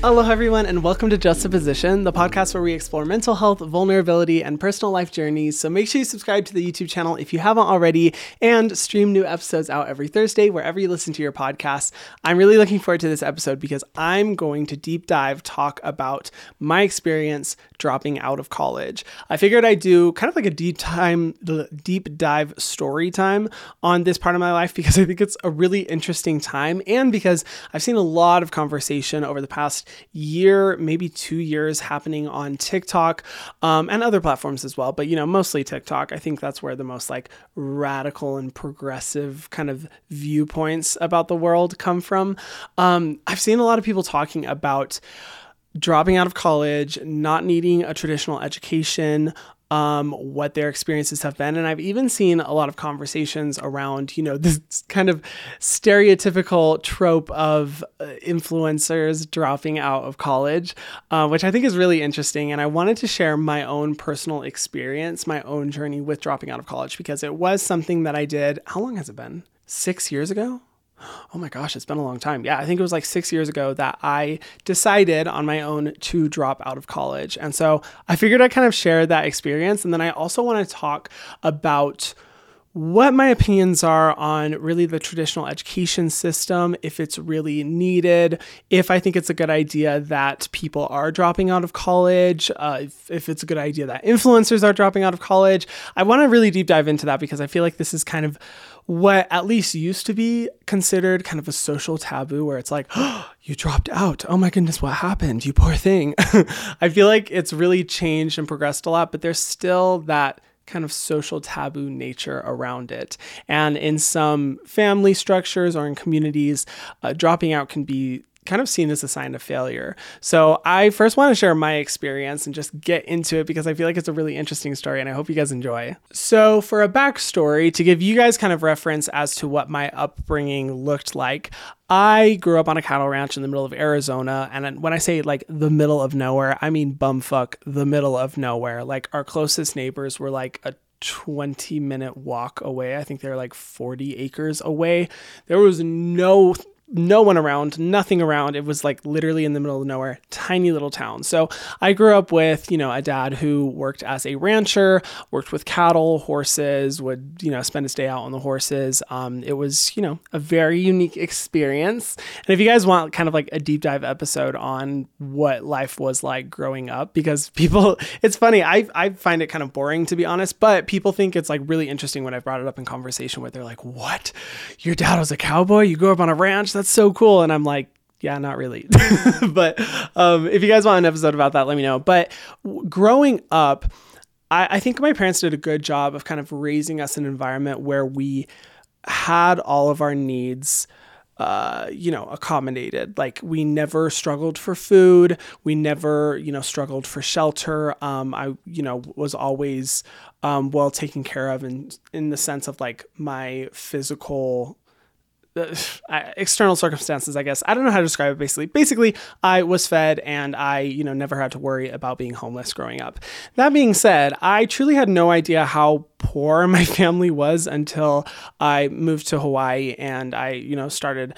Hello, everyone, and welcome to Juxtaposition, the podcast where we explore mental health, vulnerability, and personal life journeys. So make sure you subscribe to the YouTube channel if you haven't already and stream new episodes out every Thursday wherever you listen to your podcasts. I'm really looking forward to this episode because I'm going to deep dive talk about my experience dropping out of college. I figured I'd do kind of like a deep time, deep dive story time on this part of my life because I think it's a really interesting time and because I've seen a lot of conversation over the past year, maybe two years happening on TikTok um, and other platforms as well. But, you know, mostly TikTok. I think that's where the most like radical and progressive kind of viewpoints about the world come from. Um, I've seen a lot of people talking about dropping out of college, not needing a traditional education, um, what their experiences have been. And I've even seen a lot of conversations around, you know, this kind of stereotypical trope of uh, influencers dropping out of college, uh, which I think is really interesting. And I wanted to share my own personal experience, my own journey with dropping out of college, because it was something that I did. How long has it been? Six years ago? oh my gosh, it's been a long time. Yeah, I think it was like six years ago that I decided on my own to drop out of college. And so I figured I'd kind of share that experience. And then I also want to talk about what my opinions are on really the traditional education system, if it's really needed, if I think it's a good idea that people are dropping out of college, uh, if, if it's a good idea that influencers are dropping out of college. I want to really deep dive into that because I feel like this is kind of what at least used to be considered kind of a social taboo where it's like, oh, you dropped out. Oh my goodness, what happened? You poor thing. I feel like it's really changed and progressed a lot, but there's still that kind of social taboo nature around it. And in some family structures or in communities, uh, dropping out can be kind of seen as a sign of failure. So I first want to share my experience and just get into it because I feel like it's a really interesting story and I hope you guys enjoy. So for a backstory, to give you guys kind of reference as to what my upbringing looked like, I grew up on a cattle ranch in the middle of Arizona. And when I say like the middle of nowhere, I mean bumfuck the middle of nowhere. Like our closest neighbors were like a 20 minute walk away. I think they're like 40 acres away. There was no no one around, nothing around. It was like literally in the middle of nowhere, tiny little town. So I grew up with, you know, a dad who worked as a rancher, worked with cattle, horses, would, you know, spend his day out on the horses. Um, it was, you know, a very unique experience. And if you guys want kind of like a deep dive episode on what life was like growing up, because people, it's funny, I, I find it kind of boring to be honest, but people think it's like really interesting when I brought it up in conversation where they're like, what? Your dad was a cowboy? You grew up on a ranch? That's so cool. And I'm like, yeah, not really. but um, if you guys want an episode about that, let me know. But w- growing up, I, I think my parents did a good job of kind of raising us in an environment where we had all of our needs uh, you know, accommodated. Like we never struggled for food. We never, you know, struggled for shelter. Um, I, you know, was always um, well taken care of in in the sense of like my physical external circumstances, I guess. I don't know how to describe it basically. Basically, I was fed and I, you know, never had to worry about being homeless growing up. That being said, I truly had no idea how poor my family was until I moved to Hawaii and I, you know, started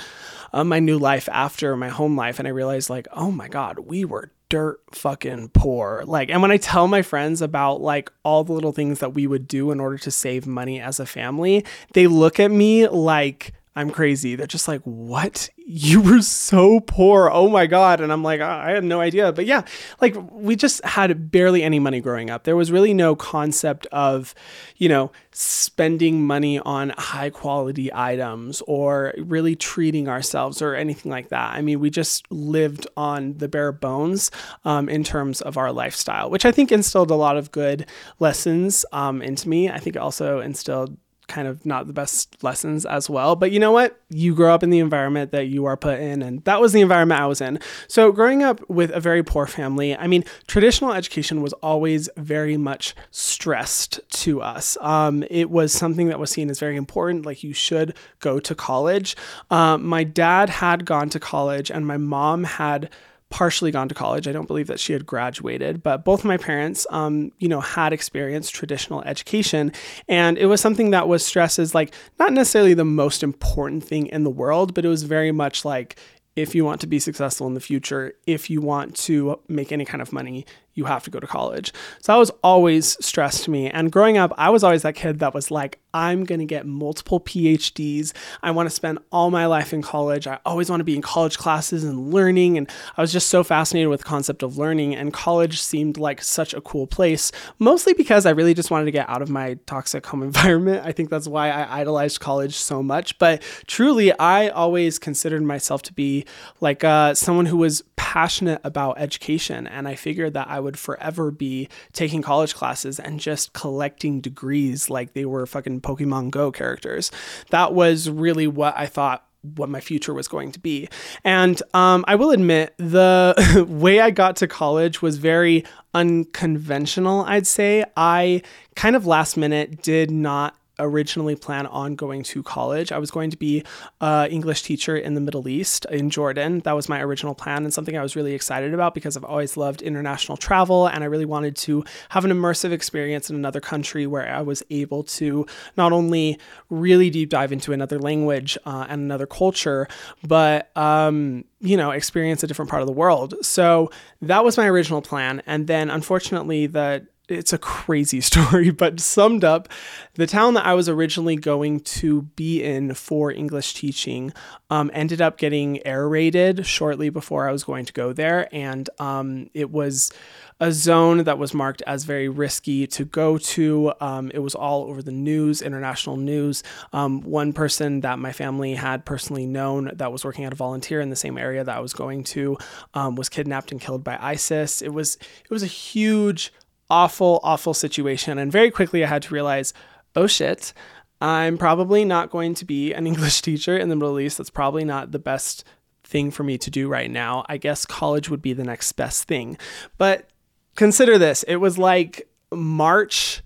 uh, my new life after my home life and I realized like, oh my god, we were dirt fucking poor. Like, and when I tell my friends about like all the little things that we would do in order to save money as a family, they look at me like I'm crazy. They're just like, what? You were so poor. Oh my God. And I'm like, I had no idea. But yeah, like we just had barely any money growing up. There was really no concept of, you know, spending money on high quality items or really treating ourselves or anything like that. I mean, we just lived on the bare bones um, in terms of our lifestyle, which I think instilled a lot of good lessons um, into me. I think it also instilled kind of not the best lessons as well. But you know what? You grow up in the environment that you are put in, and that was the environment I was in. So, growing up with a very poor family, I mean, traditional education was always very much stressed to us. Um, it was something that was seen as very important, like you should go to college. Um, my dad had gone to college, and my mom had partially gone to college. I don't believe that she had graduated, but both my parents, um, you know, had experienced traditional education, and it was something that was stressed as like not necessarily the most important thing in the world, but it was very much like if you want to be successful in the future, if you want to make any kind of money, you have to go to college. So that was always stressed to me. And growing up, I was always that kid that was like, I'm going to get multiple PhDs. I want to spend all my life in college. I always want to be in college classes and learning. And I was just so fascinated with the concept of learning. And college seemed like such a cool place, mostly because I really just wanted to get out of my toxic home environment. I think that's why I idolized college so much. But truly, I always considered myself to be like uh, someone who was passionate about education. And I figured that I would forever be taking college classes and just collecting degrees like they were fucking Pokemon Go characters. That was really what I thought what my future was going to be. And um, I will admit, the way I got to college was very unconventional, I'd say. I kind of last minute did not originally plan on going to college. I was going to be an English teacher in the Middle East, in Jordan. That was my original plan and something I was really excited about because I've always loved international travel and I really wanted to have an immersive experience in another country where I was able to not only really deep dive into another language uh, and another culture, but um, you know, experience a different part of the world. So that was my original plan. And then unfortunately, the it's a crazy story, but summed up, the town that I was originally going to be in for English teaching um, ended up getting air raided shortly before I was going to go there. And um, it was a zone that was marked as very risky to go to. Um, it was all over the news, international news. Um, one person that my family had personally known that was working at a volunteer in the same area that I was going to um, was kidnapped and killed by ISIS. It was it was a huge awful, awful situation. And very quickly, I had to realize, oh shit, I'm probably not going to be an English teacher in the Middle East. That's probably not the best thing for me to do right now. I guess college would be the next best thing. But consider this it was like March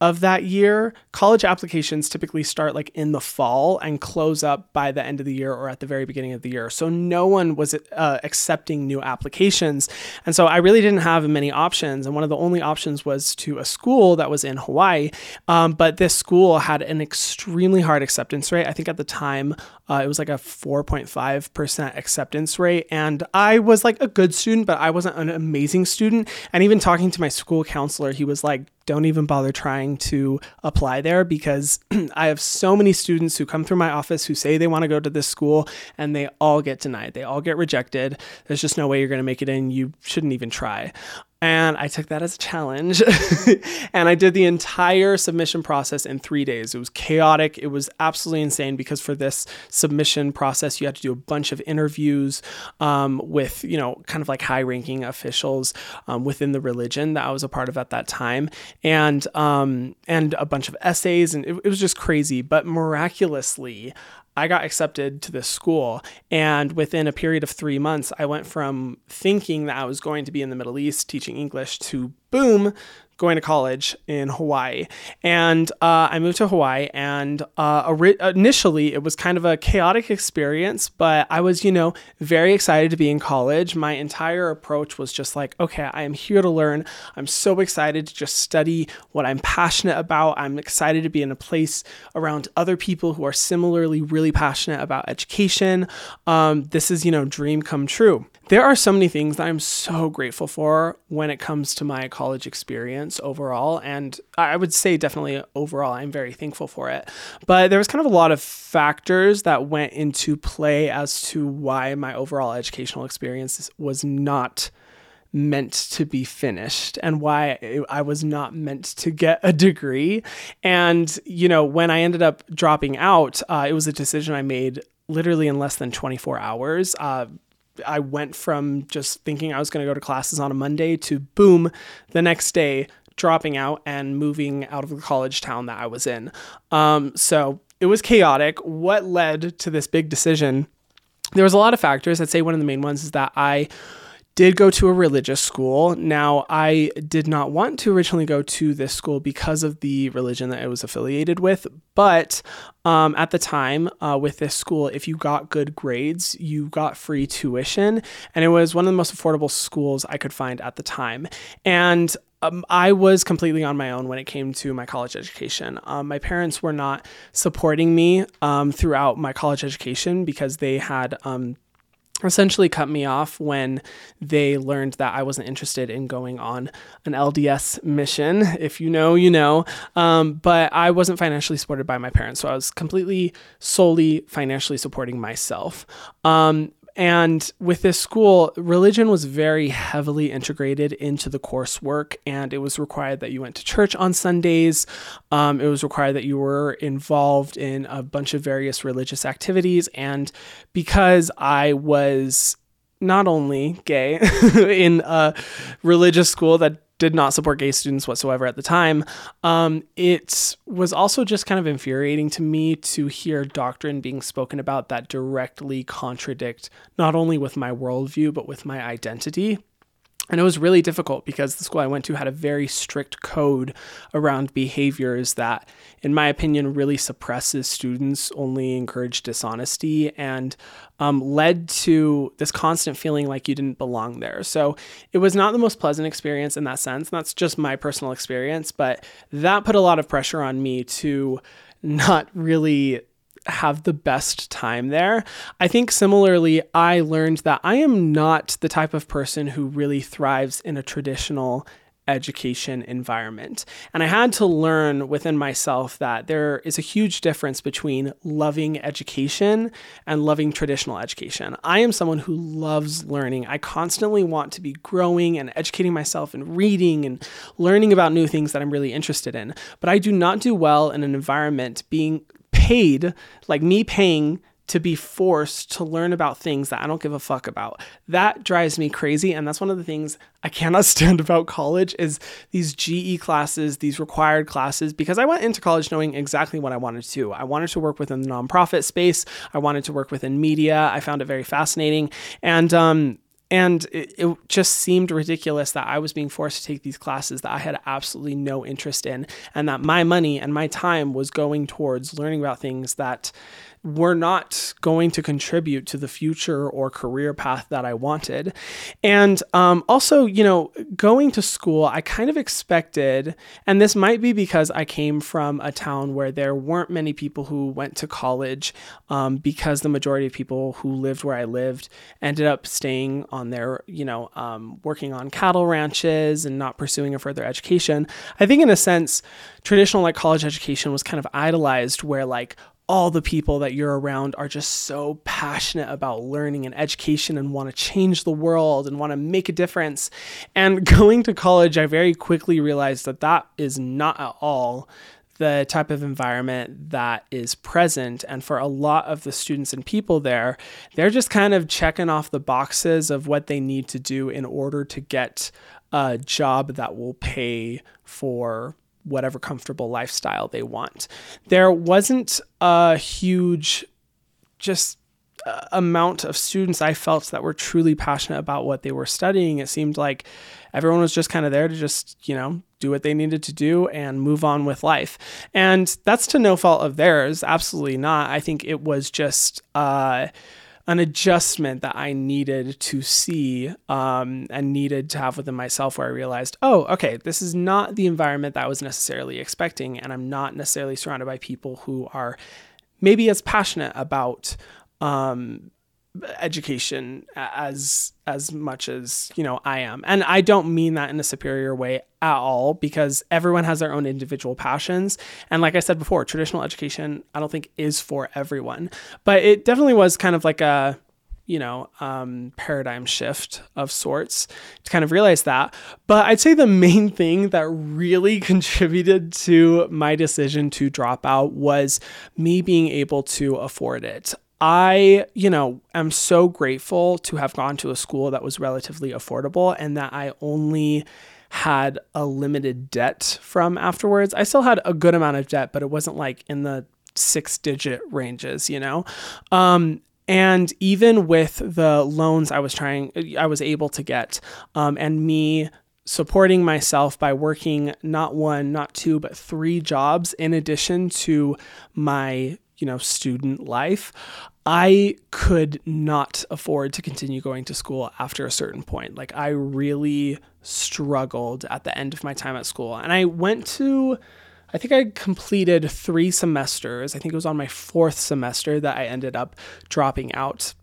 of that year, college applications typically start like in the fall and close up by the end of the year or at the very beginning of the year. So no one was uh, accepting new applications. And so I really didn't have many options. And one of the only options was to a school that was in Hawaii. Um, but this school had an extremely hard acceptance rate. I think at the time uh, it was like a 4.5% acceptance rate. And I was like a good student, but I wasn't an amazing student. And even talking to my school counselor, he was like, don't even bother trying to apply there because I have so many students who come through my office who say they want to go to this school and they all get denied. They all get rejected. There's just no way you're going to make it in. You shouldn't even try. And I took that as a challenge. and I did the entire submission process in three days. It was chaotic. It was absolutely insane because for this submission process, you had to do a bunch of interviews um, with, you know, kind of like high ranking officials um, within the religion that I was a part of at that time. And, um, and a bunch of essays. And it, it was just crazy. But miraculously, I got accepted to this school. And within a period of three months, I went from thinking that I was going to be in the Middle East teaching English to boom, going to college in Hawaii. And uh, I moved to Hawaii, and uh, initially it was kind of a chaotic experience, but I was, you know, very excited to be in college. My entire approach was just like, okay, I am here to learn. I'm so excited to just study what I'm passionate about. I'm excited to be in a place around other people who are similarly really passionate about education. Um, this is, you know, dream come true there are so many things that I'm so grateful for when it comes to my college experience overall. And I would say definitely overall, I'm very thankful for it. But there was kind of a lot of factors that went into play as to why my overall educational experience was not meant to be finished and why I was not meant to get a degree. And, you know, when I ended up dropping out, uh, it was a decision I made literally in less than 24 hours. Uh, I went from just thinking I was going to go to classes on a Monday to boom, the next day dropping out and moving out of the college town that I was in. Um, so it was chaotic. What led to this big decision? There was a lot of factors. I'd say one of the main ones is that I did go to a religious school. Now, I did not want to originally go to this school because of the religion that it was affiliated with, but um, at the time uh, with this school, if you got good grades, you got free tuition, and it was one of the most affordable schools I could find at the time. And um, I was completely on my own when it came to my college education. Um, my parents were not supporting me um, throughout my college education because they had um, essentially cut me off when they learned that I wasn't interested in going on an LDS mission. If you know, you know. Um, but I wasn't financially supported by my parents, so I was completely solely financially supporting myself. Um, and with this school, religion was very heavily integrated into the coursework, and it was required that you went to church on Sundays. Um, it was required that you were involved in a bunch of various religious activities. And because I was not only gay in a religious school that did not support gay students whatsoever at the time. Um, it was also just kind of infuriating to me to hear doctrine being spoken about that directly contradict not only with my worldview, but with my identity. And it was really difficult because the school I went to had a very strict code around behaviors that, in my opinion, really suppresses students, only encourage dishonesty, and um, led to this constant feeling like you didn't belong there. So it was not the most pleasant experience in that sense. And that's just my personal experience, but that put a lot of pressure on me to not really have the best time there. I think similarly, I learned that I am not the type of person who really thrives in a traditional education environment. And I had to learn within myself that there is a huge difference between loving education and loving traditional education. I am someone who loves learning. I constantly want to be growing and educating myself and reading and learning about new things that I'm really interested in. But I do not do well in an environment being paid, like me paying to be forced to learn about things that I don't give a fuck about. That drives me crazy and that's one of the things I cannot stand about college is these GE classes, these required classes because I went into college knowing exactly what I wanted to. I wanted to work within the nonprofit space. I wanted to work within media. I found it very fascinating and um and it, it, just seemed ridiculous that I was being forced to take these classes that I had absolutely no interest in, and that my money and my time was going towards learning about things that were not going to contribute to the future or career path that I wanted. And um, also, you know, going to school, I kind of expected, and this might be because I came from a town where there weren't many people who went to college, um, because the majority of people who lived where I lived ended up staying on their, you know, um, working on cattle ranches and not pursuing a further education. I think, in a sense, traditional like college education was kind of idolized, where like, all the people that you're around are just so passionate about learning and education and want to change the world and want to make a difference. And going to college, I very quickly realized that that is not at all the type of environment that is present. And for a lot of the students and people there, they're just kind of checking off the boxes of what they need to do in order to get a job that will pay for whatever comfortable lifestyle they want. There wasn't a huge, just uh, amount of students I felt that were truly passionate about what they were studying. It seemed like everyone was just kind of there to just, you know, do what they needed to do and move on with life. And that's to no fault of theirs. Absolutely not. I think it was just, uh, an adjustment that I needed to see um, and needed to have within myself where I realized, oh, okay, this is not the environment that I was necessarily expecting. And I'm not necessarily surrounded by people who are maybe as passionate about um, education as as much as you know I am. And I don't mean that in a superior way at all because everyone has their own individual passions. And like I said before traditional education I don't think is for everyone. But it definitely was kind of like a you know um, paradigm shift of sorts to kind of realize that. But I'd say the main thing that really contributed to my decision to drop out was me being able to afford it I, you know, am so grateful to have gone to a school that was relatively affordable and that I only had a limited debt from afterwards. I still had a good amount of debt, but it wasn't like in the six digit ranges, you know? Um, and even with the loans I was trying, I was able to get, um, and me supporting myself by working not one, not two, but three jobs in addition to my you know student life i could not afford to continue going to school after a certain point. Like i really struggled at the end of my time at school. And i went to i think i completed three semesters. I think it was on my fourth semester that i ended up dropping out.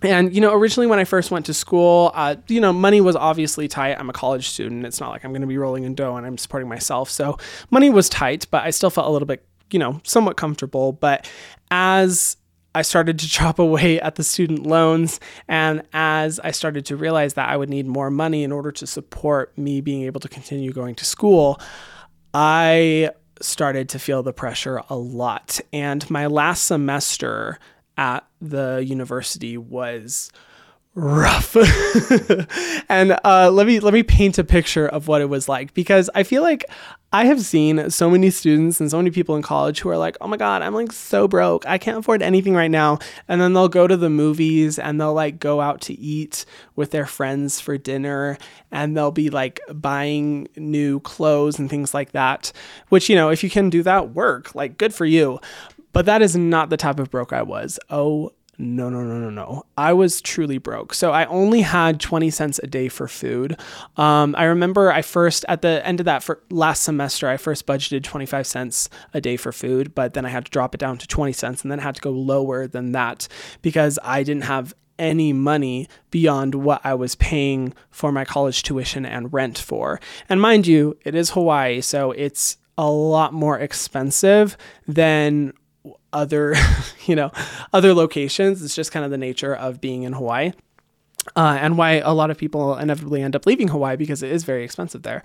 And you know originally when i first went to school uh, you know money was obviously tight. I'm a college student. It's not like i'm going to be rolling in dough and i'm supporting myself. So money was tight but i still felt a little bit you know somewhat comfortable but as I started to chop away at the student loans. And as I started to realize that I would need more money in order to support me being able to continue going to school, I started to feel the pressure a lot. And my last semester at the university was rough. and uh, let me let me paint a picture of what it was like because I feel like I have seen so many students and so many people in college who are like, "Oh my god, I'm like so broke. I can't afford anything right now." And then they'll go to the movies and they'll like go out to eat with their friends for dinner and they'll be like buying new clothes and things like that, which, you know, if you can do that, work. Like good for you. But that is not the type of broke I was. Oh no, no, no, no, no. I was truly broke. So I only had 20 cents a day for food. Um, I remember I first, at the end of that for last semester, I first budgeted 25 cents a day for food, but then I had to drop it down to 20 cents and then had to go lower than that because I didn't have any money beyond what I was paying for my college tuition and rent for. And mind you, it is Hawaii, so it's a lot more expensive than other, you know, other locations. It's just kind of the nature of being in Hawaii uh, and why a lot of people inevitably end up leaving Hawaii because it is very expensive there.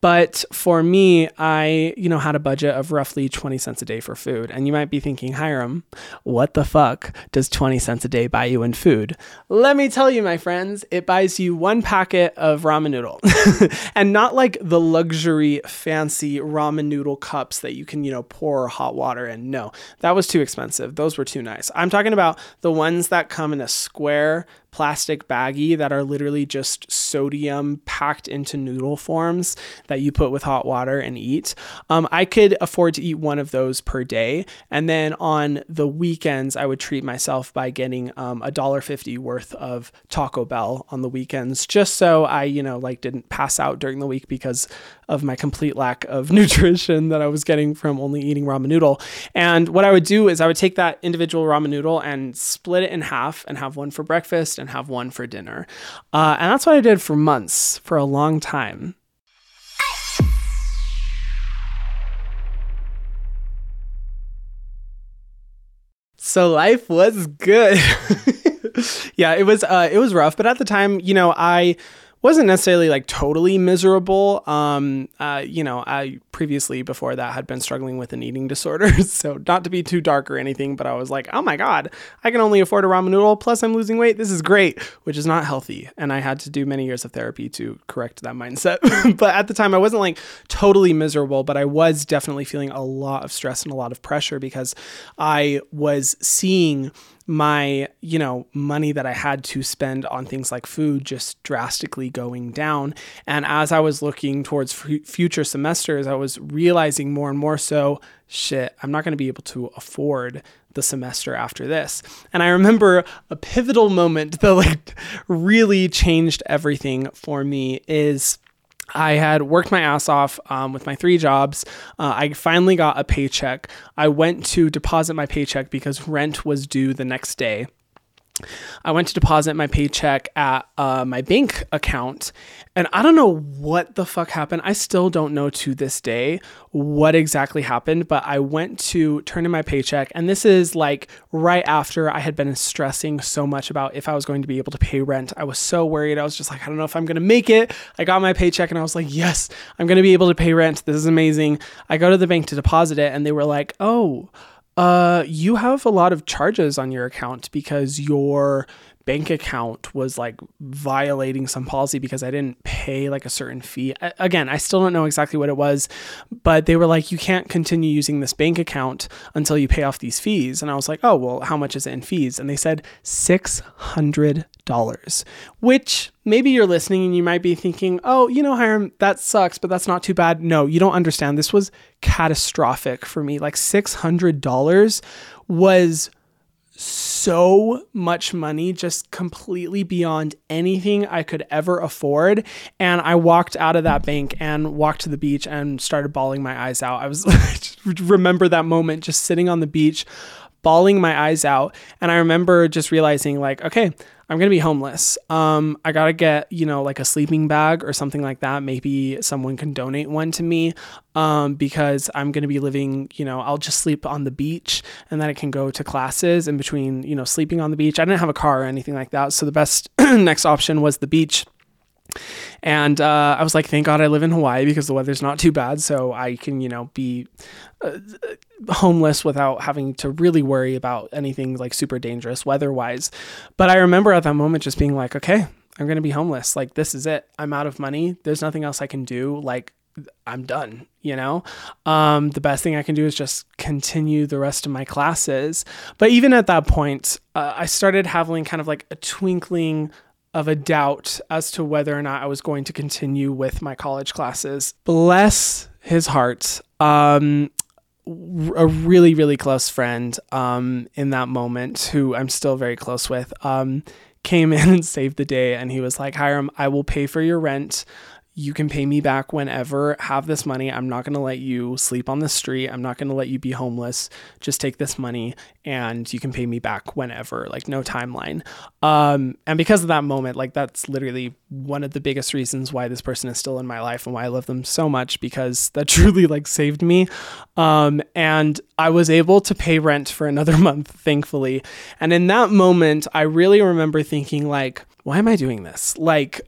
But for me, I, you know, had a budget of roughly 20 cents a day for food. And you might be thinking, Hyram, what the fuck does 20 cents a day buy you in food? Let me tell you, my friends, it buys you one packet of ramen noodle. and not like the luxury fancy ramen noodle cups that you can, you know, pour hot water in. No, that was too expensive. Those were too nice. I'm talking about the ones that come in a square plastic baggie that are literally just sodium packed into noodle forms that you put with hot water and eat. Um, I could afford to eat one of those per day. And then on the weekends, I would treat myself by getting um, a dollar fifty worth of Taco Bell on the weekends, just so I, you know, like didn't pass out during the week because of my complete lack of nutrition that I was getting from only eating ramen noodle. And what I would do is I would take that individual ramen noodle and split it in half and have one for breakfast and have one for dinner. Uh, and that's what I did for months, for a long time. So life was good. yeah, it was uh, it was rough, but at the time, you know, I wasn't necessarily like totally miserable. Um, uh, you know, I previously before that had been struggling with an eating disorder, so not to be too dark or anything, but I was like, oh my god, I can only afford a ramen noodle. Plus, I'm losing weight. This is great, which is not healthy, and I had to do many years of therapy to correct that mindset. but at the time, I wasn't like totally miserable, but I was definitely feeling a lot of stress and a lot of pressure because I was seeing my, you know, money that I had to spend on things like food just drastically going down. And as I was looking towards f- future semesters, I was realizing more and more so, shit, I'm not going to be able to afford the semester after this. And I remember a pivotal moment that like really changed everything for me is I had worked my ass off um, with my three jobs. Uh, I finally got a paycheck. I went to deposit my paycheck because rent was due the next day. I went to deposit my paycheck at uh, my bank account, and I don't know what the fuck happened. I still don't know to this day what exactly happened, but I went to turn in my paycheck, and this is like right after I had been stressing so much about if I was going to be able to pay rent. I was so worried. I was just like, I don't know if I'm going to make it. I got my paycheck, and I was like, yes, I'm going to be able to pay rent. This is amazing. I go to the bank to deposit it, and they were like, oh, uh, you have a lot of charges on your account because your bank account was like violating some policy because I didn't pay like a certain fee. I, again, I still don't know exactly what it was, but they were like, you can't continue using this bank account until you pay off these fees. And I was like, oh, well, how much is it in fees? And they said $600, which maybe you're listening and you might be thinking, oh, you know, Hiram, that sucks, but that's not too bad. No, you don't understand. This was catastrophic for me. Like $600 was so much money, just completely beyond anything I could ever afford. And I walked out of that bank and walked to the beach and started bawling my eyes out. I was remember that moment just sitting on the beach, bawling my eyes out. And I remember just realizing, like, okay, I'm gonna be homeless. Um, I gotta get you know like a sleeping bag or something like that. Maybe someone can donate one to me um, because I'm gonna be living. You know, I'll just sleep on the beach, and then I can go to classes in between. You know, sleeping on the beach. I didn't have a car or anything like that, so the best next option was the beach. And uh, I was like, thank God I live in Hawaii because the weather's not too bad. So I can, you know, be uh, homeless without having to really worry about anything like super dangerous weather wise. But I remember at that moment just being like, okay, I'm going to be homeless. Like, this is it. I'm out of money. There's nothing else I can do. Like, I'm done, you know? Um, the best thing I can do is just continue the rest of my classes. But even at that point, uh, I started having kind of like a twinkling of a doubt as to whether or not I was going to continue with my college classes. Bless his heart. Um, a really, really close friend um, in that moment, who I'm still very close with, um, came in and saved the day. And he was like, Hyram, I will pay for your rent you can pay me back whenever. Have this money. I'm not going to let you sleep on the street. I'm not going to let you be homeless. Just take this money and you can pay me back whenever, like no timeline. Um, and because of that moment, like that's literally one of the biggest reasons why this person is still in my life and why I love them so much because that truly like saved me. Um, and I was able to pay rent for another month, thankfully. And in that moment, I really remember thinking like, why am I doing this? Like,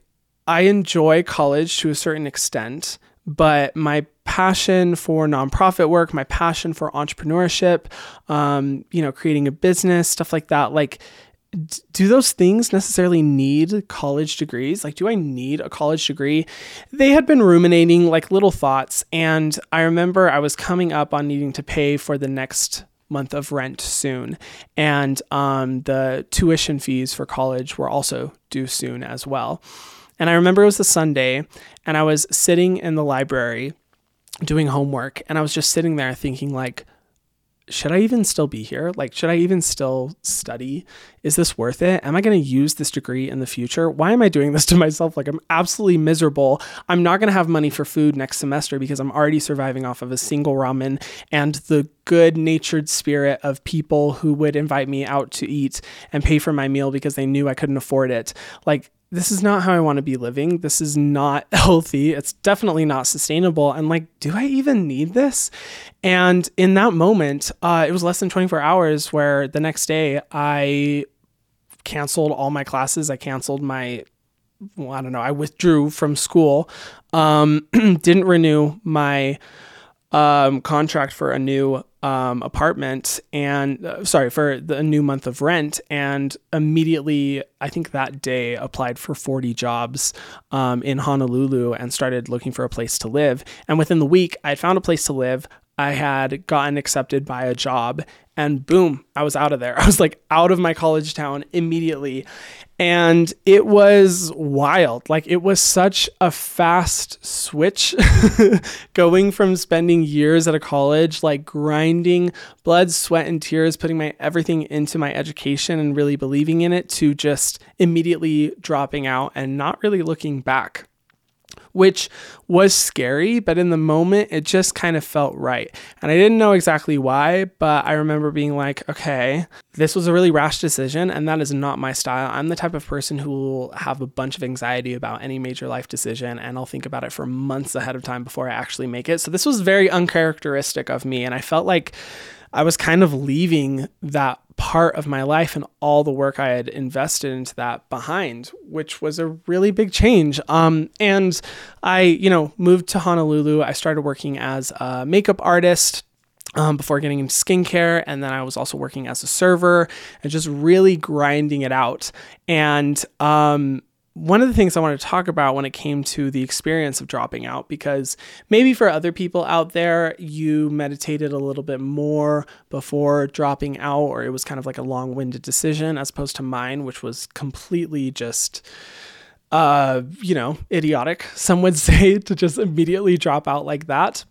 I enjoy college to a certain extent, but my passion for nonprofit work, my passion for entrepreneurship, um, you know, creating a business, stuff like that, like do those things necessarily need college degrees? Like, do I need a college degree? They had been ruminating like little thoughts. And I remember I was coming up on needing to pay for the next month of rent soon. And um, the tuition fees for college were also due soon as well. And I remember it was a Sunday, and I was sitting in the library doing homework, and I was just sitting there thinking, like, should I even still be here? Like, should I even still study? Is this worth it? Am I going to use this degree in the future? Why am I doing this to myself? Like, I'm absolutely miserable. I'm not going to have money for food next semester because I'm already surviving off of a single ramen and the good natured spirit of people who would invite me out to eat and pay for my meal because they knew I couldn't afford it. Like, this is not how I want to be living. This is not healthy. It's definitely not sustainable. And like, do I even need this? And in that moment, uh, it was less than 24 hours where the next day I canceled all my classes. I canceled my, well, I don't know, I withdrew from school, um, didn't renew my um, contract for a new um, apartment and uh, sorry for the new month of rent and immediately i think that day applied for 40 jobs um, in honolulu and started looking for a place to live. And within the week i found a place to live. I had gotten accepted by a job and boom i was out of there. I was like out of my college town immediately. And it was wild. Like it was such a fast switch going from spending years at a college, like grinding blood, sweat, and tears, putting my everything into my education and really believing in it to just immediately dropping out and not really looking back which was scary, but in the moment, it just kind of felt right. And I didn't know exactly why, but I remember being like, okay, this was a really rash decision, and that is not my style. I'm the type of person who will have a bunch of anxiety about any major life decision, and I'll think about it for months ahead of time before I actually make it. So this was very uncharacteristic of me, and I felt like I was kind of leaving that part of my life and all the work I had invested into that behind, which was a really big change. Um, and I, you know, moved to Honolulu. I started working as a makeup artist. Um, before getting into skincare, and then I was also working as a server and just really grinding it out. And um, one of the things I want to talk about when it came to the experience of dropping out, because maybe for other people out there, you meditated a little bit more before dropping out, or it was kind of like a long winded decision, as opposed to mine, which was completely just, uh, you know, idiotic, some would say, to just immediately drop out like that.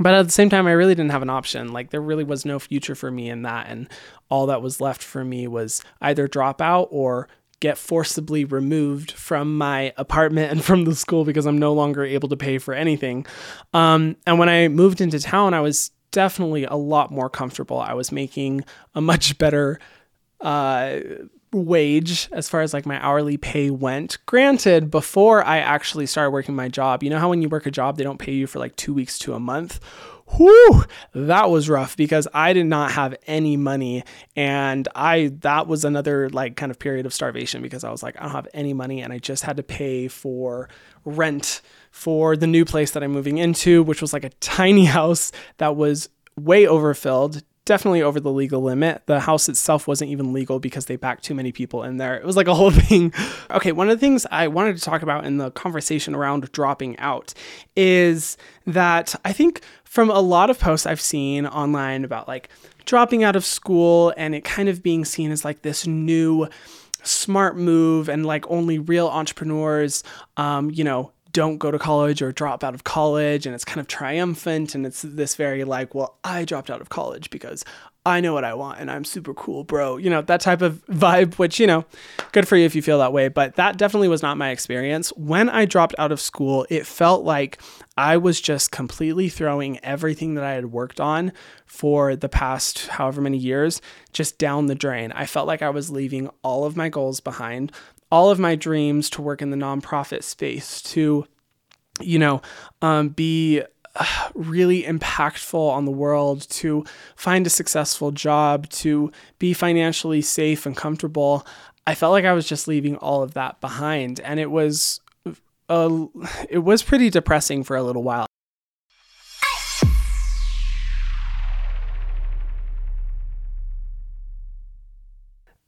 But at the same time, I really didn't have an option. Like, there really was no future for me in that. And all that was left for me was either drop out or get forcibly removed from my apartment and from the school because I'm no longer able to pay for anything. Um, and when I moved into town, I was definitely a lot more comfortable. I was making a much better uh, wage as far as like my hourly pay went. Granted, before I actually started working my job, you know how when you work a job, they don't pay you for like two weeks to a month? Whew, that was rough because I did not have any money. And I, that was another like kind of period of starvation because I was like, I don't have any money and I just had to pay for rent for the new place that I'm moving into, which was like a tiny house that was way overfilled, definitely over the legal limit. The house itself wasn't even legal because they backed too many people in there. It was like a whole thing. Okay, one of the things I wanted to talk about in the conversation around dropping out is that I think from a lot of posts I've seen online about like dropping out of school and it kind of being seen as like this new smart move and like only real entrepreneurs um, you know don't go to college or drop out of college and it's kind of triumphant and it's this very like well i dropped out of college because i know what i want and i'm super cool bro you know that type of vibe which you know good for you if you feel that way but that definitely was not my experience. When i dropped out of school it felt like i was just completely throwing everything that i had worked on for the past however many years just down the drain. I felt like i was leaving all of my goals behind all of my dreams to work in the nonprofit space, to, you know, um, be uh, really impactful on the world, to find a successful job, to be financially safe and comfortable. I felt like I was just leaving all of that behind, and it was, uh, it was pretty depressing for a little while.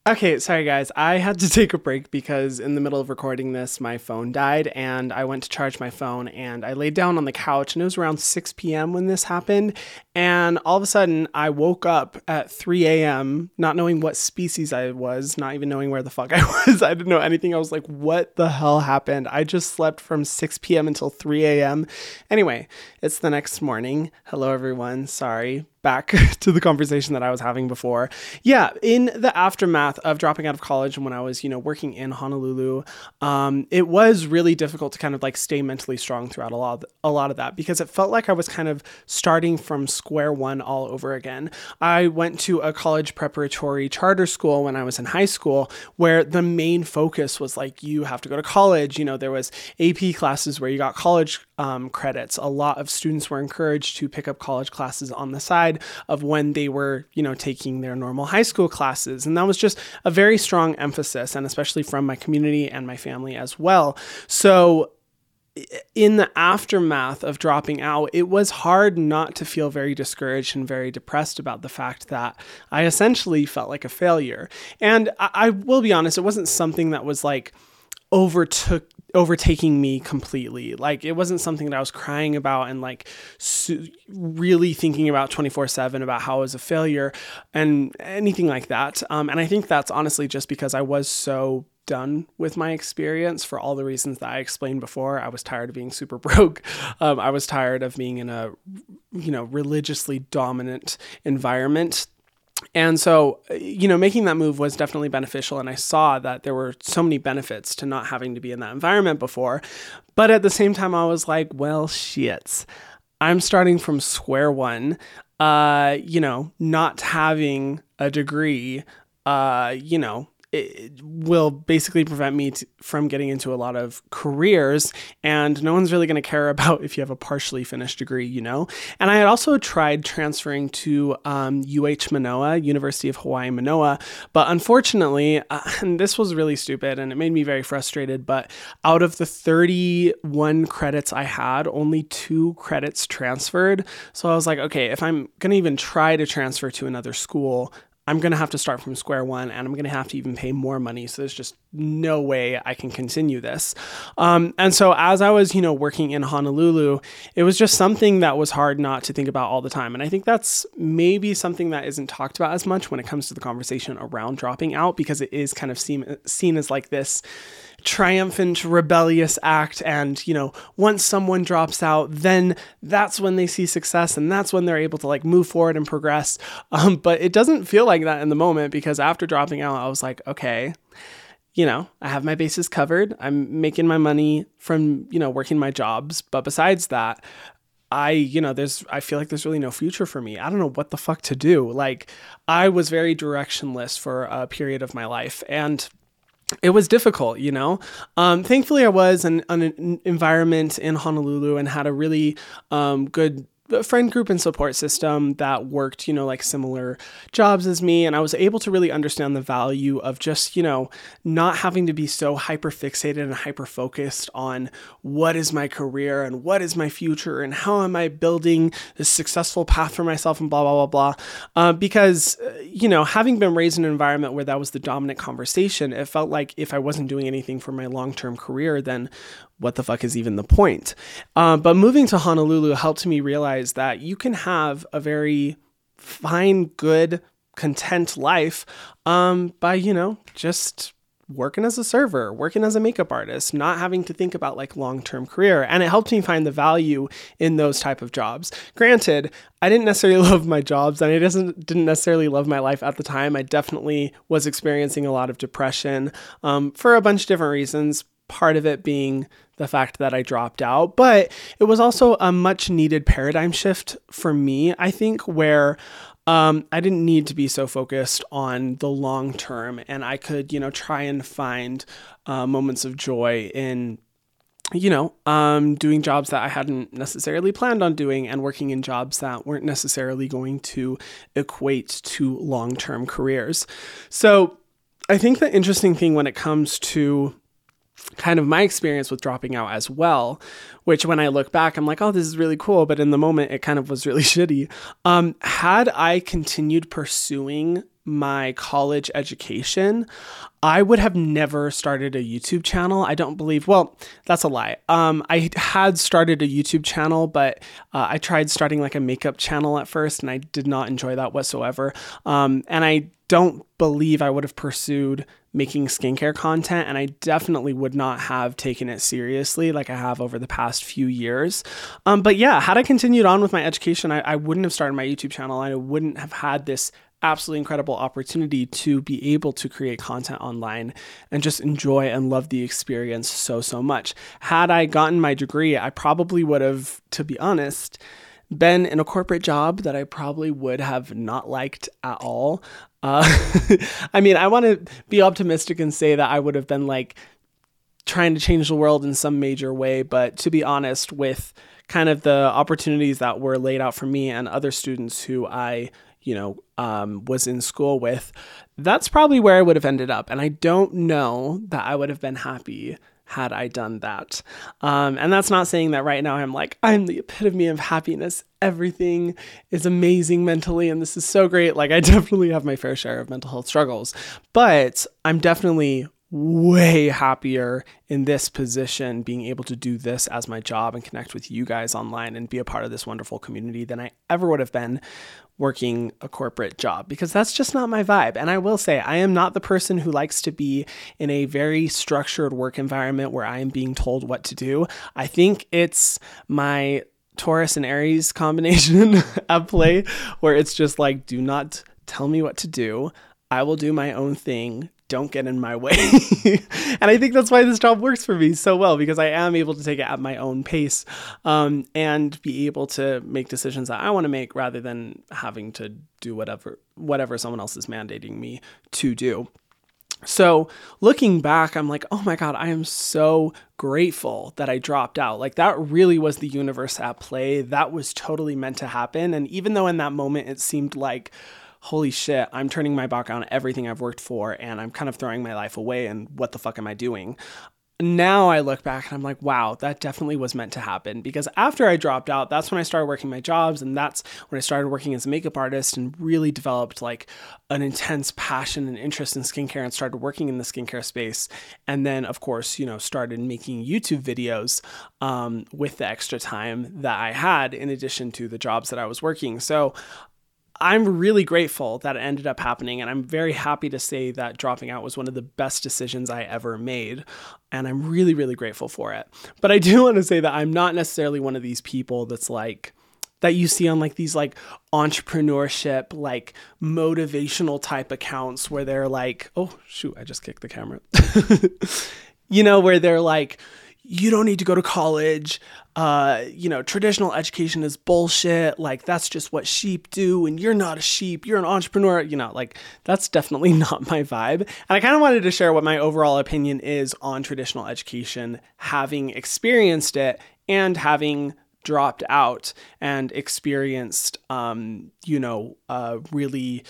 Okay, sorry guys. I had to take a break because in the middle of recording this, my phone died and I went to charge my phone and I laid down on the couch and it was around 6 p.m. when this happened. And all of a sudden, I woke up at 3 a.m., not knowing what species I was, not even knowing where the fuck I was. I didn't know anything. I was like, what the hell happened? I just slept from 6 p.m. until 3 a.m. Anyway, it's the next morning. Hello, everyone. Sorry back to the conversation that I was having before. Yeah, in the aftermath of dropping out of college and when I was, you know, working in Honolulu, um, it was really difficult to kind of like stay mentally strong throughout a lot of, a lot of that because it felt like I was kind of starting from square one all over again. I went to a college preparatory charter school when I was in high school where the main focus was like you have to go to college, you know, there was AP classes where you got college um, credits. A lot of students were encouraged to pick up college classes on the side of when they were, you know, taking their normal high school classes. And that was just a very strong emphasis, and especially from my community and my family as well. So, in the aftermath of dropping out, it was hard not to feel very discouraged and very depressed about the fact that I essentially felt like a failure. And I, I will be honest, it wasn't something that was like, overtook overtaking me completely. Like it wasn't something that I was crying about and like su- really thinking about 24/7 about how I was a failure and anything like that. Um, and I think that's honestly just because I was so done with my experience for all the reasons that I explained before. I was tired of being super broke. Um, I was tired of being in a you know religiously dominant environment and so, you know, making that move was definitely beneficial. And I saw that there were so many benefits to not having to be in that environment before. But at the same time, I was like, well, shits. I'm starting from square one. Uh, you know, not having a degree, uh, you know, it will basically prevent me from getting into a lot of careers and no one's really going to care about if you have a partially finished degree you know? And i had also tried transferring to um, uh manoa university of hawaii manoa but unfortunately uh, and this was really stupid and it made me very frustrated but out of the 31 credits i had only two credits transferred. So i was like okay if i'm going to even try to transfer to another school I'm going to have to start from square one and I'm going to have to even pay more money. So there's just no way I can continue this. Um, and so as I was, you know, working in Honolulu, it was just something that was hard not to think about all the time. And I think that's maybe something that isn't talked about as much when it comes to the conversation around dropping out because it is kind of seen, seen as like this triumphant rebellious act and you know once someone drops out then that's when they see success and that's when they're able to like move forward and progress um, but it doesn't feel like that in the moment because after dropping out i was like okay you know i have my bases covered i'm making my money from you know working my jobs but besides that I, you know, there's, I feel like there's really no future for me. I don't know what the fuck to do. Like, I was very directionless for a period of my life. And it was difficult, you know. Um, thankfully, I was in, in, an environment in Honolulu and had a really um, good a friend group and support system that worked, you know, like similar jobs as me. And I was able to really understand the value of just, you know, not having to be so hyper fixated and hyper focused on what is my career and what is my future and how am I building this successful path for myself and blah, blah, blah, blah. Uh, because, uh, you know, having been raised in an environment where that was the dominant conversation, it felt like if I wasn't doing anything for my long term career, then what the fuck is even the point? Uh, but moving to Honolulu helped me realize that you can have a very fine, good, content life um, by, you know, just working as a server, working as a makeup artist, not having to think about like long-term career. And it helped me find the value in those type of jobs. Granted, I didn't necessarily love my jobs and I doesn't didn't necessarily love my life at the time. I definitely was experiencing a lot of depression um, for a bunch of different reasons. Part of it being the fact that I dropped out, but it was also a much needed paradigm shift for me, I think, where um, I didn't need to be so focused on the long term and I could, you know, try and find uh, moments of joy in you know, um, doing jobs that I hadn't necessarily planned on doing and working in jobs that weren't necessarily going to equate to long term careers. So I think the interesting thing when it comes to kind of my experience with dropping out as well, which when I look back, I'm like, oh, this is really cool. But in the moment, it kind of was really shitty. Um, had I continued pursuing my college education, I would have never started a YouTube channel. I don't believe, well, that's a lie. Um, I had started a YouTube channel, but uh, I tried starting like a makeup channel at first and I did not enjoy that whatsoever. Um, and I don't believe I would have pursued making skincare content, and I definitely would not have taken it seriously like I have over the past few years. Um, but yeah, had I continued on with my education, I, I wouldn't have started my YouTube channel. I wouldn't have had this absolutely incredible opportunity to be able to create content online and just enjoy and love the experience so, so much. Had I gotten my degree, I probably would have, to be honest, been in a corporate job that I probably would have not liked at all. Uh, I mean, I want to be optimistic and say that I would have been like trying to change the world in some major way, but to be honest, with kind of the opportunities that were laid out for me and other students who I, you know, um, was in school with, that's probably where I would have ended up. And I don't know that I would have been happy had I done that. Um, and that's not saying that right now I'm like, I'm the epitome of happiness. Everything is amazing mentally, and this is so great. Like, I definitely have my fair share of mental health struggles, but I'm definitely way happier in this position being able to do this as my job and connect with you guys online and be a part of this wonderful community than I ever would have been working a corporate job because that's just not my vibe. And I will say, I am not the person who likes to be in a very structured work environment where I am being told what to do. I think it's my Taurus and Aries combination at play where it's just like, do not tell me what to do. I will do my own thing don't get in my way. and I think that's why this job works for me so well because I am able to take it at my own pace um, and be able to make decisions that I want to make rather than having to do whatever whatever someone else is mandating me to do. So looking back, I'm like, oh my God, I am so grateful that I dropped out. Like that really was the universe at play. That was totally meant to happen. And even though in that moment it seemed like, holy shit, I'm turning my back on everything I've worked for and I'm kind of throwing my life away and what the fuck am I doing? Now I look back and I'm like, wow, that definitely was meant to happen because after I dropped out, that's when I started working my jobs and that's when I started working as a makeup artist and really developed like an intense passion and interest in skincare and started working in the skincare space. And then, of course, you know, started making YouTube videos um, with the extra time that I had in addition to the jobs that I was working. So I'm really grateful that it ended up happening. And I'm very happy to say that dropping out was one of the best decisions I ever made. And I'm really, really grateful for it. But I do want to say that I'm not necessarily one of these people that's like, that you see on like these like entrepreneurship, like motivational type accounts where they're like, oh, shoot, I just kicked the camera. you know, where they're like, you don't need to go to college. Uh, you know, traditional education is bullshit. Like, that's just what sheep do. And you're not a sheep. You're an entrepreneur. You know, like, that's definitely not my vibe. And I kind of wanted to share what my overall opinion is on traditional education, having experienced it and having dropped out and experienced, um, you know, uh, really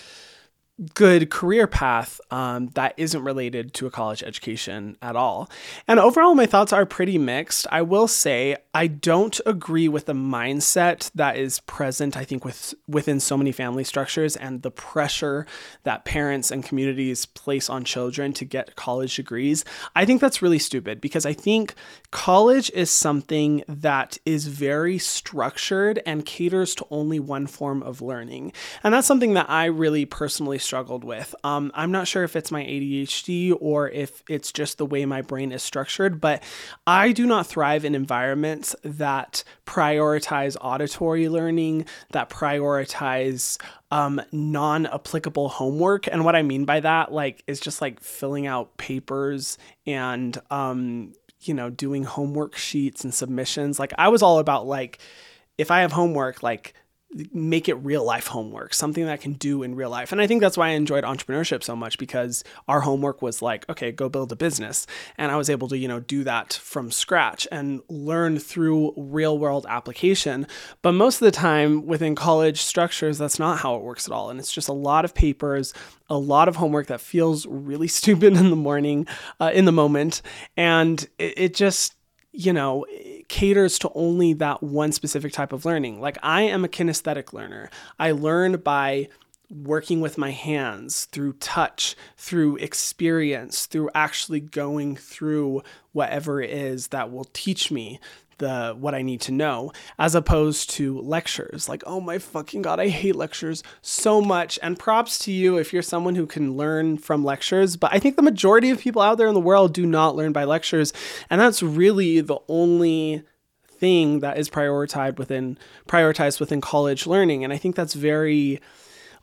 good career path um, that isn't related to a college education at all. And overall, my thoughts are pretty mixed. I will say I don't agree with the mindset that is present, I think, with within so many family structures and the pressure that parents and communities place on children to get college degrees. I think that's really stupid because I think college is something that is very structured and caters to only one form of learning. And that's something that I really personally struggled with. Um, I'm not sure if it's my ADHD or if it's just the way my brain is structured, but I do not thrive in environments that prioritize auditory learning, that prioritize um, non applicable homework. And what I mean by that, like, is just like filling out papers and, um, you know, doing homework sheets and submissions. Like, I was all about, like, if I have homework, like, make it real life homework, something that I can do in real life. And I think that's why I enjoyed entrepreneurship so much because our homework was like, okay, go build a business. And I was able to, you know, do that from scratch and learn through real world application. But most of the time within college structures, that's not how it works at all. And it's just a lot of papers, a lot of homework that feels really stupid in the morning, uh, in the moment. And it, it just, you know, caters to only that one specific type of learning. Like I am a kinesthetic learner. I learn by working with my hands through touch, through experience, through actually going through whatever it is that will teach me the what I need to know as opposed to lectures. Like, oh my fucking god, I hate lectures so much. And props to you if you're someone who can learn from lectures, but I think the majority of people out there in the world do not learn by lectures, and that's really the only thing that is prioritized within prioritized within college learning. And I think that's very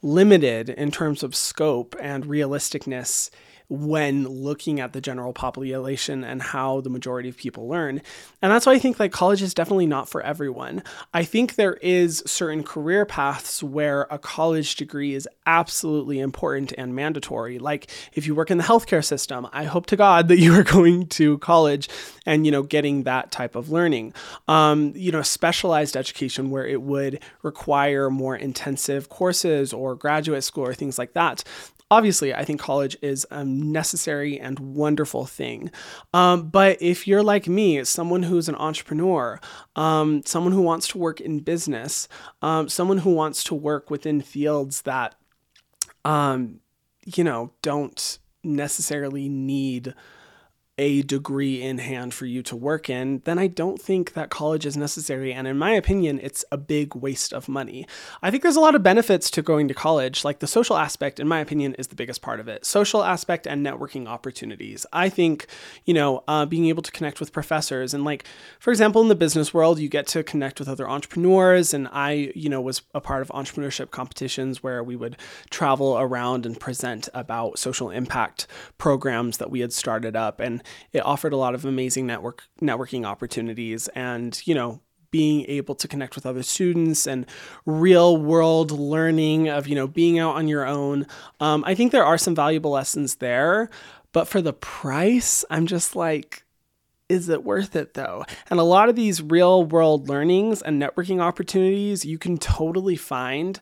limited in terms of scope and realisticness when looking at the general population and how the majority of people learn. And that's why I think like college is definitely not for everyone. I think there is certain career paths where a college degree is absolutely important and mandatory. Like if you work in the healthcare system, I hope to God that you are going to college and you know getting that type of learning. Um, you know, specialized education where it would require more intensive courses or graduate school or things like that obviously, I think college is a necessary and wonderful thing. Um, but if you're like me, someone who's an entrepreneur, um, someone who wants to work in business, um, someone who wants to work within fields that, um, you know, don't necessarily need a degree in hand for you to work in, then I don't think that college is necessary. And in my opinion, it's a big waste of money. I think there's a lot of benefits to going to college. Like the social aspect, in my opinion, is the biggest part of it. Social aspect and networking opportunities. I think, you know, uh, being able to connect with professors and, like, for example, in the business world, you get to connect with other entrepreneurs. And I, you know, was a part of entrepreneurship competitions where we would travel around and present about social impact programs that we had started up. And it offered a lot of amazing network networking opportunities and you know being able to connect with other students and real world learning of you know being out on your own um, i think there are some valuable lessons there but for the price i'm just like is it worth it though? And a lot of these real world learnings and networking opportunities you can totally find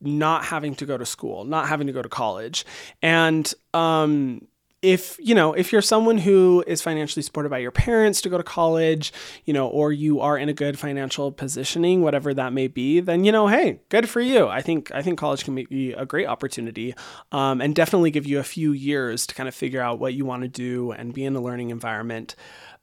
not having to go to school, not having to go to college. And um, if you know if you're someone who is financially supported by your parents to go to college you know or you are in a good financial positioning whatever that may be then you know hey good for you. I think i think college can be a great opportunity um, and definitely give you a few years to kind of figure out what you want to do and be in a learning environment.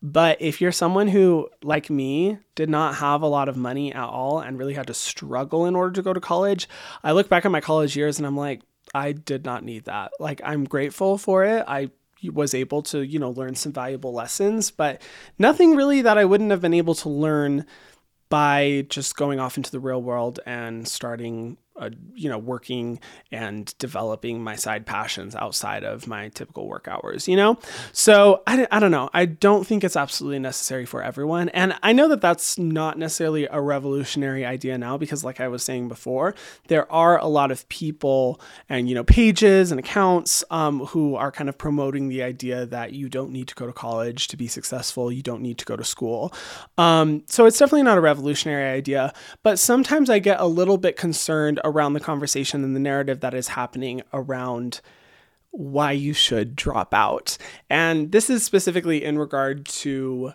But if you're someone who like me did not have a lot of money at all and really had to struggle in order to go to college i look back at my college years and i'm like I did not need that. Like I'm grateful for it. I was able to, you know, learn some valuable lessons, but nothing really that I wouldn't have been able to learn by just going off into the real world and starting uh, you know, working and developing my side passions outside of my typical work hours, you know? So I, I don't know. I don't think it's absolutely necessary for everyone. And I know that that's not necessarily a revolutionary idea now because, like I was saying before, there are a lot of people and, you know, pages and accounts um, who are kind of promoting the idea that you don't need to go to college to be successful, you don't need to go to school. Um, so it's definitely not a revolutionary idea, but sometimes I get a little bit concerned around the conversation and the narrative that is happening around why you should drop out. And this is specifically in regard to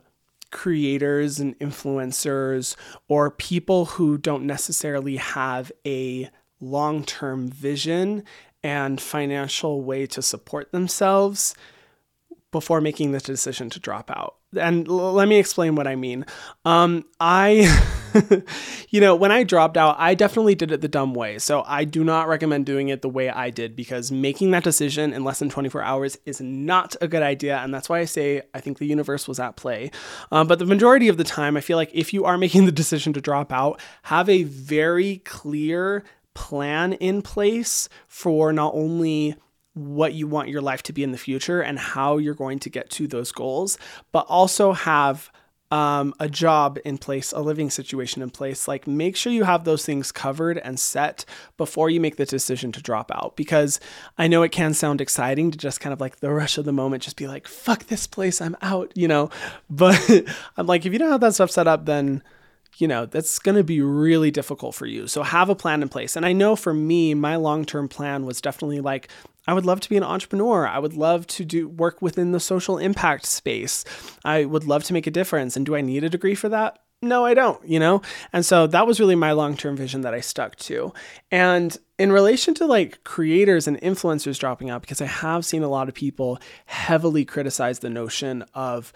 creators and influencers or people who don't necessarily have a long term vision and financial way to support themselves before making the decision to drop out. And l- let me explain what I mean. Um, I, you know, when I dropped out, I definitely did it the dumb way. So I do not recommend doing it the way I did because making that decision in less than 24 hours is not a good idea. And that's why I say I think the universe was at play. Um, but the majority of the time, I feel like if you are making the decision to drop out, have a very clear plan in place for not only what you want your life to be in the future and how you're going to get to those goals, but also have um, a job in place, a living situation in place. Like, make sure you have those things covered and set before you make the decision to drop out. Because I know it can sound exciting to just kind of like the rush of the moment, just be like, fuck this place, I'm out, you know? But I'm like, if you don't have that stuff set up, then you know, that's going to be really difficult for you. So have a plan in place. And I know for me, my long-term plan was definitely like I would love to be an entrepreneur. I would love to do work within the social impact space. I would love to make a difference. And do I need a degree for that? No, I don't, you know? And so that was really my long-term vision that I stuck to. And in relation to like creators and influencers dropping out because I have seen a lot of people heavily criticize the notion of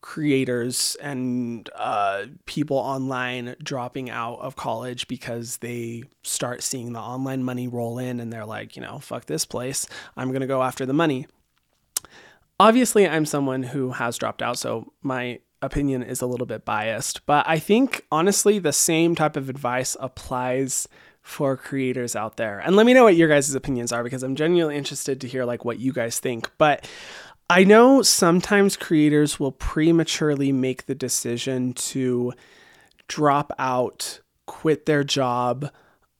creators and uh, people online dropping out of college because they start seeing the online money roll in and they're like, you know, fuck this place. I'm going to go after the money. Obviously, I'm someone who has dropped out, so my opinion is a little bit biased, but I think honestly, the same type of advice applies for creators out there. And let me know what your guys' opinions are because I'm genuinely interested to hear like what you guys think. But I know sometimes creators will prematurely make the decision to drop out, quit their job,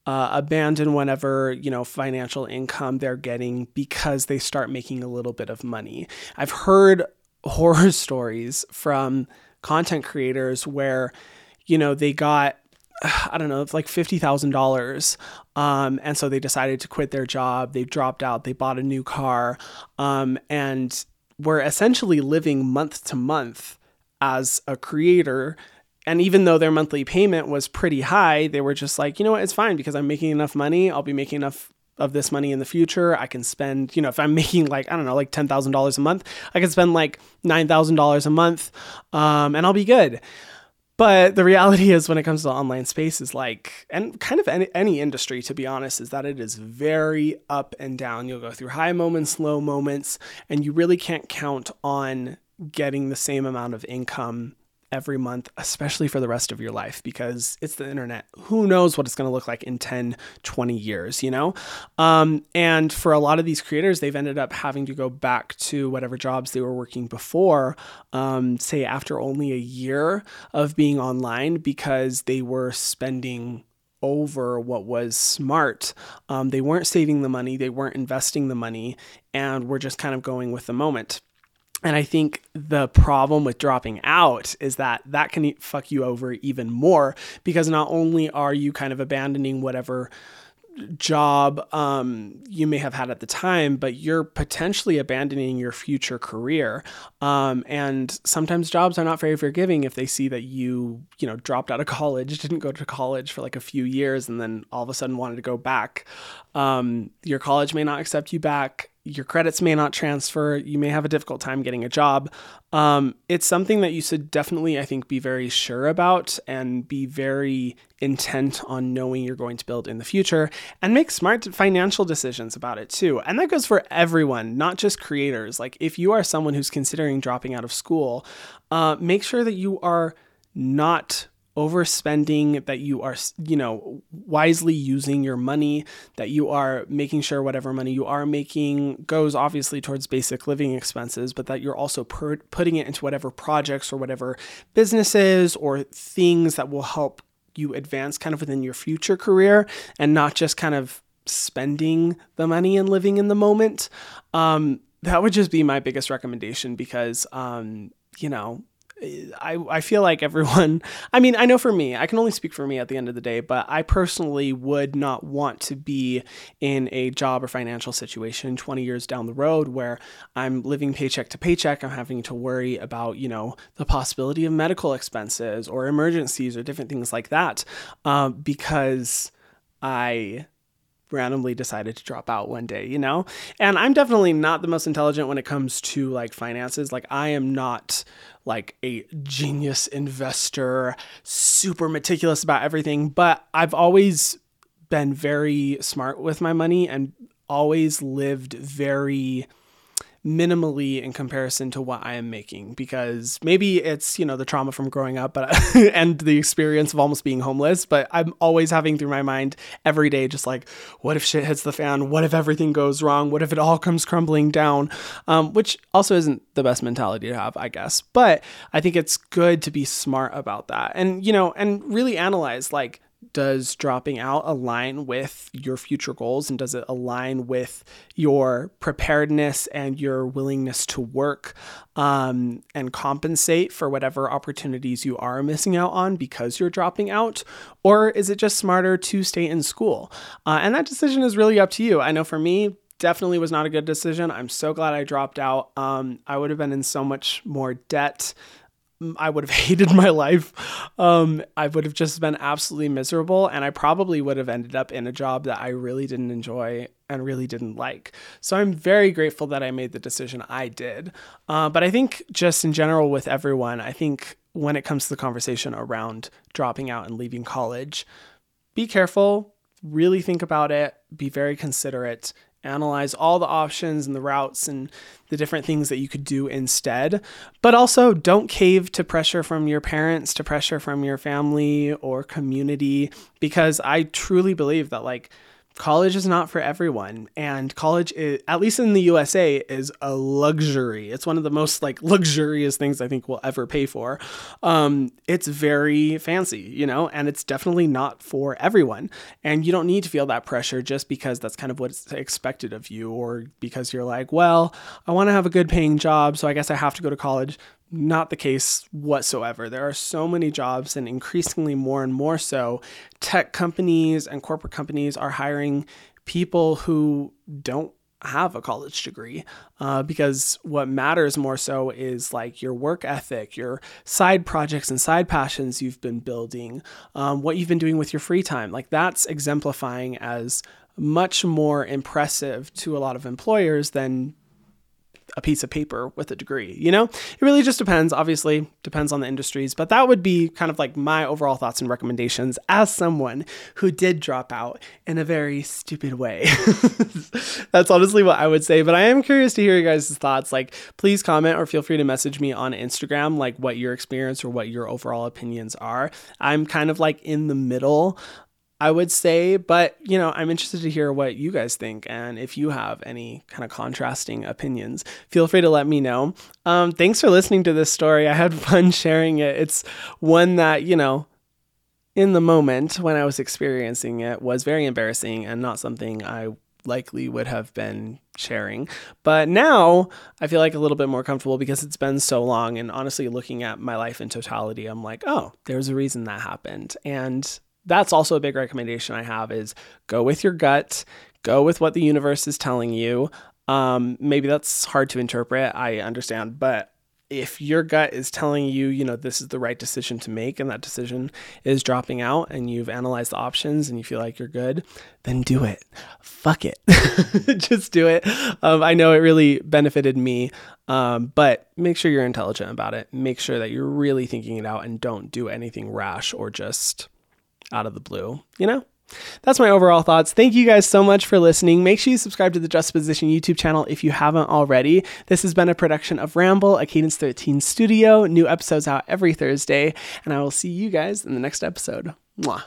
uh, abandon whatever you know financial income they're getting because they start making a little bit of money. I've heard horror stories from content creators where you know they got I don't know, like fifty thousand um, dollars, and so they decided to quit their job. They dropped out. They bought a new car, um, and were essentially living month to month as a creator. And even though their monthly payment was pretty high, they were just like, you know what, it's fine because I'm making enough money. I'll be making enough of this money in the future. I can spend, you know, if I'm making like, I don't know, like $10,000 a month, I can spend like $9,000 a month um, and I'll be good. But the reality is, when it comes to online spaces, like, and kind of any, any industry, to be honest, is that it is very up and down. You'll go through high moments, low moments, and you really can't count on getting the same amount of income every month, especially for the rest of your life, because it's the internet. Who knows what it's going to look like in 10, 20 years, you know? Um, and for a lot of these creators, they've ended up having to go back to whatever jobs they were working before, um, say after only a year of being online, because they were spending over what was smart. Um, they weren't saving the money, they weren't investing the money, and were just kind of going with the moment. And I think the problem with dropping out is that that can fuck you over even more because not only are you kind of abandoning whatever job um, you may have had at the time, but you're potentially abandoning your future career. Um, and sometimes jobs are not very forgiving if they see that you, you know, dropped out of college, didn't go to college for like a few years, and then all of a sudden wanted to go back. Um, your college may not accept you back your credits may not transfer. You may have a difficult time getting a job. Um, it's something that you should definitely, I think, be very sure about and be very intent on knowing you're going to build in the future and make smart financial decisions about it too. And that goes for everyone, not just creators. Like if you are someone who's considering dropping out of school, uh, make sure that you are not overspending, that you are, you know, wisely using your money, that you are making sure whatever money you are making goes obviously towards basic living expenses, but that you're also per- putting it into whatever projects or whatever businesses or things that will help you advance kind of within your future career and not just kind of spending the money and living in the moment. Um, that would just be my biggest recommendation because, um, you know, I, I feel like everyone, I mean, I know for me, I can only speak for me at the end of the day, but I personally would not want to be in a job or financial situation 20 years down the road where I'm living paycheck to paycheck. I'm having to worry about, you know, the possibility of medical expenses or emergencies or different things like that um, because I randomly decided to drop out one day, you know? And I'm definitely not the most intelligent when it comes to like finances. Like, I am not like a genius investor, super meticulous about everything, but I've always been very smart with my money and always lived very minimally in comparison to what I am making because maybe it's, you know, the trauma from growing up but and the experience of almost being homeless, but I'm always having through my mind every day just like what if shit hits the fan? What if everything goes wrong? What if it all comes crumbling down? Um, which also isn't the best mentality to have, I guess. But I think it's good to be smart about that. And you know, and really analyze like does dropping out align with your future goals and does it align with your preparedness and your willingness to work um, and compensate for whatever opportunities you are missing out on because you're dropping out? Or is it just smarter to stay in school? Uh, and that decision is really up to you. I know for me definitely was not a good decision. I'm so glad i dropped out. Um, i would have been in so much more debt I would have hated my life. Um, I would have just been absolutely miserable, and I probably would have ended up in a job that I really didn't enjoy and really didn't like. So I'm very grateful that I made the decision I did. Uh, but I think, just in general, with everyone, I think when it comes to the conversation around dropping out and leaving college, be careful, really think about it, be very considerate, analyze all the options and the routes and the different things that you could do instead. But also, don't cave to pressure from your parents, to pressure from your family or community, because I truly believe that, like, college is not for everyone and college is, at least in the USA is a luxury. It's one of the most like luxurious things i think we'll ever pay for. Um, it's very fancy you know and it's definitely not for everyone. And you don't need to feel that pressure just because that's kind of what's expected of you or because you're like well i want to have a good paying job so i guess i have to go to college not the case whatsoever. There are so many jobs, and increasingly more and more so, tech companies and corporate companies are hiring people who don't have a college degree uh, because what matters more so is like your work ethic, your side projects and side passions you've been building, um, what you've been doing with your free time. Like that's exemplifying as much more impressive to a lot of employers than a piece of paper with a degree, you know? It really just depends, obviously, depends on the industries, but that would be kind of like my overall thoughts and recommendations as someone who did drop out in a very stupid way. That's honestly what I would say, but I am curious to hear you guys' thoughts. Like, please comment or feel free to message me on Instagram, like what your experience or what your overall opinions are. I'm kind of like in the middle I would say, but you know, I'm interested to hear what you guys think. And if you have any kind of contrasting opinions, feel free to let me know. Um, thanks for listening to this story. I had fun sharing it. It's one that, you know, in the moment when I was experiencing it was very embarrassing and not something I likely would have been sharing. But now I feel like a little bit more comfortable because it's been so long. And honestly, looking at my life in totality, I'm like, oh, there's a reason that happened. And that's also a big recommendation I have is go with your gut, go with what the universe is telling you. Um, maybe that's hard to interpret. I understand, but if your gut is telling you, you know, this is the right decision to make and that decision is dropping out and you've analyzed the options and you feel like you're good, then do it. Fuck it. Just do it. Um, I know it really benefited me, um, but make sure you're intelligent about it. Make sure that you're really thinking it out and don't do anything rash or just out of the blue, you know? That's my overall thoughts. Thank you guys so much for listening. Make sure you subscribe to the Just Position YouTube channel if you haven't already. This has been a production of Ramble, a Cadence 13 studio. New episodes out every Thursday, and I will see you guys in the next episode. Mwah.